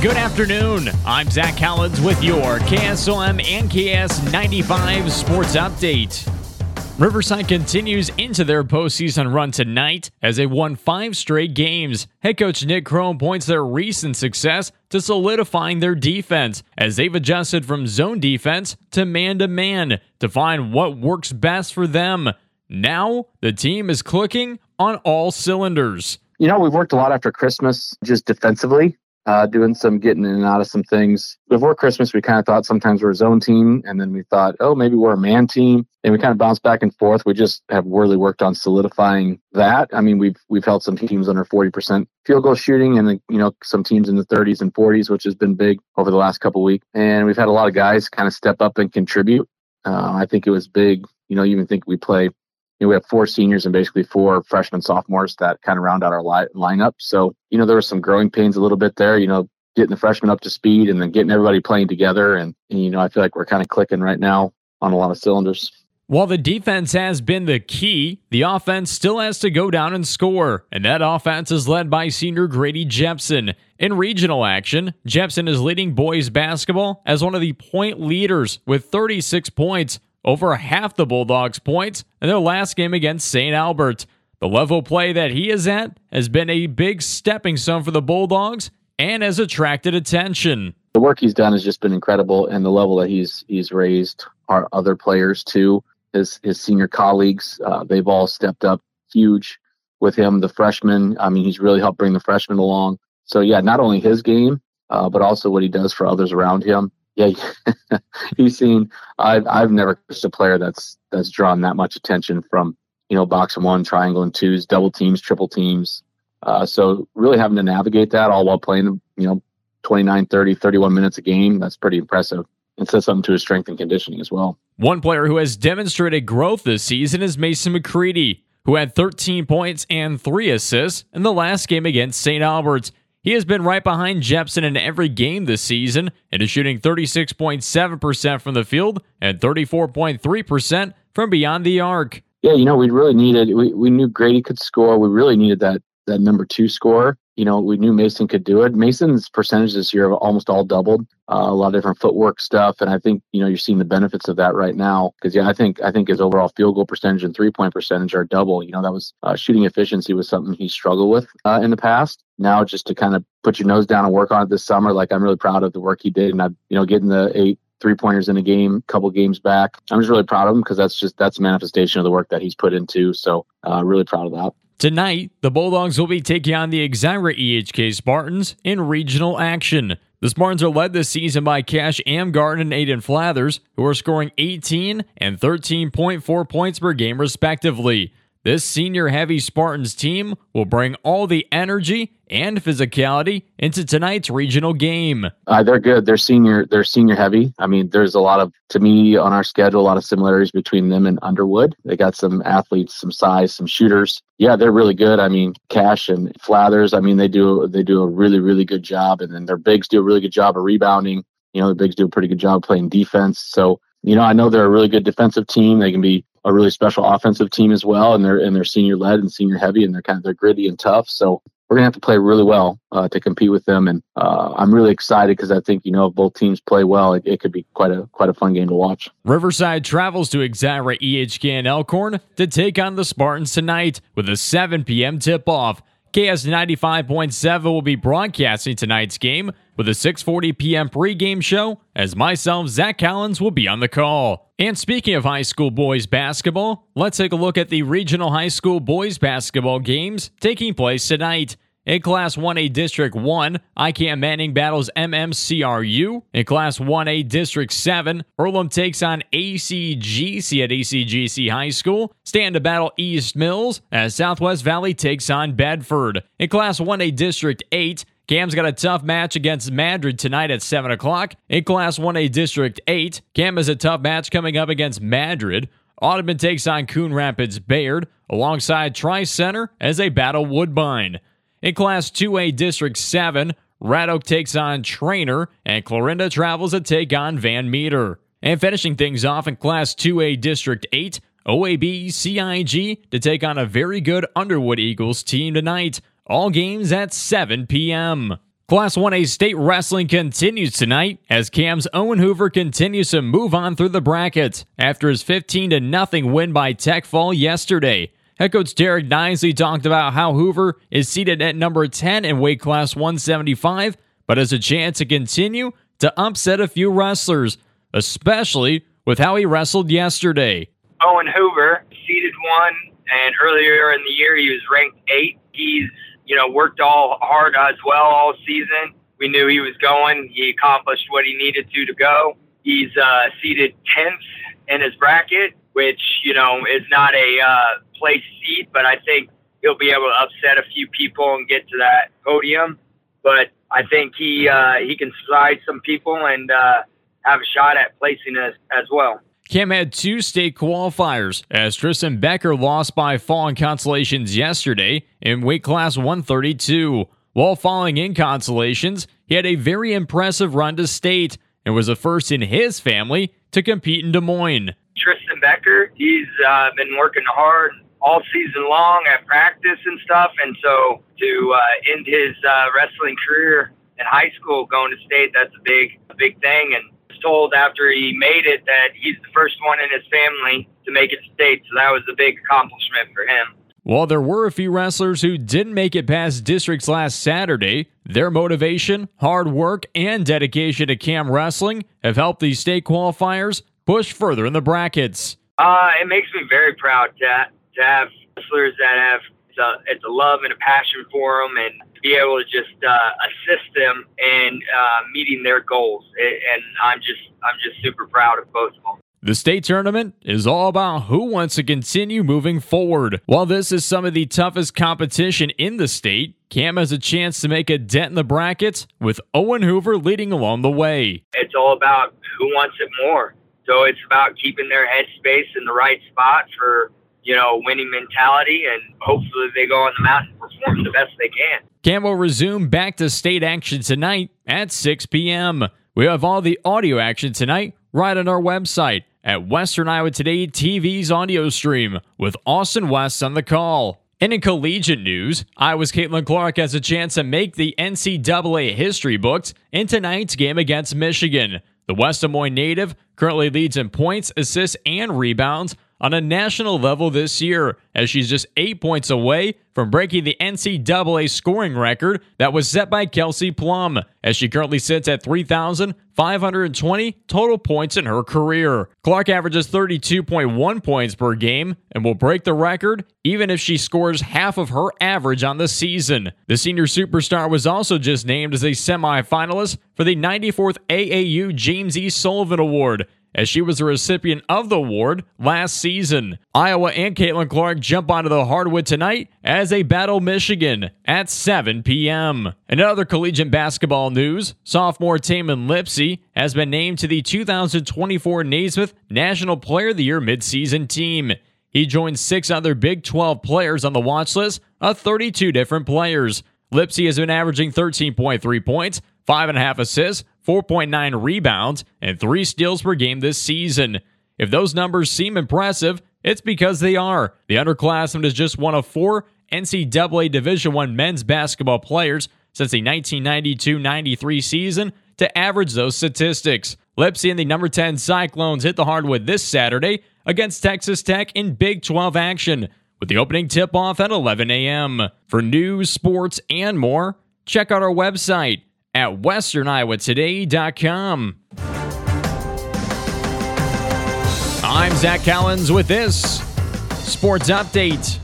Good afternoon. I'm Zach Collins with your KSOM and KS95 Sports Update. Riverside continues into their postseason run tonight as they won five straight games. Head coach Nick Crone points their recent success to solidifying their defense as they've adjusted from zone defense to man to man to find what works best for them. Now, the team is clicking on all cylinders. You know, we've worked a lot after Christmas just defensively uh, doing some getting in and out of some things. Before Christmas, we kind of thought sometimes we're a zone team, and then we thought, oh, maybe we're a man team, and we kind of bounced back and forth. We just have really worked on solidifying that. I mean, we've we've held some teams under 40% field goal shooting, and you know some teams in the 30s and 40s, which has been big over the last couple weeks. And we've had a lot of guys kind of step up and contribute. Uh, I think it was big. You know, even think we play you know, we have four seniors and basically four freshmen, sophomores that kind of round out our li- lineup. So, you know, there were some growing pains a little bit there, you know, getting the freshmen up to speed and then getting everybody playing together. And, and you know, I feel like we're kind of clicking right now on a lot of cylinders. While the defense has been the key, the offense still has to go down and score, and that offense is led by senior Grady Jepson. In regional action, Jepson is leading boys basketball as one of the point leaders with 36 points, over half the Bulldogs' points in their last game against St. Albert. The level play that he is at has been a big stepping stone for the Bulldogs and has attracted attention. The work he's done has just been incredible, and the level that he's he's raised our other players too. His his senior colleagues, uh, they've all stepped up huge with him. The freshmen, I mean, he's really helped bring the freshmen along. So yeah, not only his game, uh, but also what he does for others around him yeah, he's seen. I've I've never coached a player that's that's drawn that much attention from you know box one, triangle and twos, double teams, triple teams. Uh, so really having to navigate that all while playing you know 29, 30, 31 minutes a game. That's pretty impressive. And says something to his strength and conditioning as well. One player who has demonstrated growth this season is Mason McCready, who had 13 points and three assists in the last game against St. Albert's. He has been right behind Jepson in every game this season and is shooting 36.7% from the field and 34.3% from beyond the arc. Yeah, you know, we really needed, we, we knew Grady could score. We really needed that that number two score you know, we knew Mason could do it. Mason's percentage this year have almost all doubled. Uh, a lot of different footwork stuff, and I think you know you're seeing the benefits of that right now. Because yeah, I think I think his overall field goal percentage and three point percentage are double. You know, that was uh, shooting efficiency was something he struggled with uh, in the past. Now, just to kind of put your nose down and work on it this summer, like I'm really proud of the work he did, and I, you know, getting the eight three pointers in a game, a couple games back. I'm just really proud of him because that's just that's a manifestation of the work that he's put into. So, uh, really proud of that. Tonight, the Bulldogs will be taking on the Exira EHK Spartans in regional action. The Spartans are led this season by Cash Amgarden and Aiden Flathers, who are scoring 18 and 13.4 points per game, respectively. This senior heavy Spartans team will bring all the energy and physicality into tonight's regional game. Uh, they're good. They're senior. They're senior heavy. I mean, there's a lot of to me on our schedule, a lot of similarities between them and Underwood. They got some athletes, some size, some shooters. Yeah, they're really good. I mean, Cash and Flathers. I mean, they do they do a really really good job, and then their bigs do a really good job of rebounding. You know, the bigs do a pretty good job playing defense. So you know, I know they're a really good defensive team. They can be a really special offensive team as well, and they're and they're senior led and senior heavy, and they're kind of they're gritty and tough. So we're gonna have to play really well uh, to compete with them, and uh, I'm really excited because I think you know if both teams play well, it, it, could be quite a quite a fun game to watch. Riverside travels to Exira EHK and Elkhorn to take on the Spartans tonight with a 7 p.m. tip off. KS 95.7 will be broadcasting tonight's game with a 6:40 p.m. pregame show as myself Zach Collins will be on the call. And speaking of high school boys basketball, let's take a look at the regional high school boys basketball games taking place tonight. In Class 1A District 1, IKM Manning battles MMCRU. In Class 1A District 7, Earlham takes on ACGC at ACGC High School. Stanton battle East Mills as Southwest Valley takes on Bedford. In Class 1A District 8, Cam's got a tough match against Madrid tonight at 7 o'clock. In Class 1A District 8, Cam has a tough match coming up against Madrid. Audubon takes on Coon Rapids Bayard alongside Tri Center as they battle Woodbine. In Class 2A District 7, Red Oak takes on Treynor, and Clarinda travels to take on Van Meter. And finishing things off in Class 2A District 8, OAB CIG to take on a very good Underwood Eagles team tonight. All games at 7 p.m. Class 1A state wrestling continues tonight as Cam's Owen Hoover continues to move on through the bracket after his 15 0 win by Tech Fall yesterday. Head coach Derek Nisley talked about how Hoover is seated at number 10 in weight class 175, but has a chance to continue to upset a few wrestlers, especially with how he wrestled yesterday. Owen Hoover, seated one, and earlier in the year he was ranked eight. He's you know, worked all hard as well all season. We knew he was going. He accomplished what he needed to to go. He's uh, seated 10th in his bracket, which, you know, is not a uh, place seat, but I think he'll be able to upset a few people and get to that podium. But I think he uh, he can slide some people and uh, have a shot at placing us as well. Cam had two state qualifiers as Tristan Becker lost by fall in consolations yesterday in weight class 132. While falling in consolations, he had a very impressive run to state and was the first in his family to compete in Des Moines. Tristan Becker, he's uh, been working hard all season long at practice and stuff, and so to uh, end his uh, wrestling career in high school going to state, that's a big, a big thing. And was told after he made it that he's the first one in his family to make it state. So that was a big accomplishment for him. While there were a few wrestlers who didn't make it past districts last Saturday, their motivation, hard work, and dedication to Cam Wrestling have helped these state qualifiers push further in the brackets. Uh, it makes me very proud to, to have wrestlers that have it's a, it's a love and a passion for them, and to be able to just uh, assist them in uh, meeting their goals. And I'm just I'm just super proud of both of them. The state tournament is all about who wants to continue moving forward. While this is some of the toughest competition in the state, Cam has a chance to make a dent in the bracket with Owen Hoover leading along the way. It's all about who wants it more. So it's about keeping their headspace in the right spot for you know, winning mentality, and hopefully they go on the mountain and perform the best they can. Cam will resume back to state action tonight at 6 p.m. We have all the audio action tonight right on our website at Western Iowa Today TV's audio stream with Austin West on the call. And in collegiate news, Iowa's Caitlin Clark has a chance to make the NCAA history books in tonight's game against Michigan. The West Des Moines native currently leads in points, assists, and rebounds on a national level this year, as she's just eight points away from breaking the NCAA scoring record that was set by Kelsey Plum, as she currently sits at 3,520 total points in her career. Clark averages 32.1 points per game and will break the record even if she scores half of her average on the season. The senior superstar was also just named as a semifinalist for the 94th AAU James E. Sullivan Award as she was the recipient of the award last season. Iowa and Caitlin Clark jump onto the hardwood tonight as they battle Michigan at 7 p.m. In other collegiate basketball news, sophomore Tamin Lipsey has been named to the 2024 Naismith National Player of the Year midseason team. He joins six other Big 12 players on the watch list of 32 different players. Lipsey has been averaging 13.3 points, 5.5 assists, 4.9 rebounds, and 3 steals per game this season. If those numbers seem impressive, it's because they are. The underclassman is just one of four NCAA Division I men's basketball players since the 1992-93 season to average those statistics. Lipsey and the number 10 Cyclones hit the hardwood this Saturday against Texas Tech in Big 12 action, with the opening tip-off at 11 a.m. For news, sports, and more, check out our website at westerniowatoday.com. I'm Zach Collins with this sports update.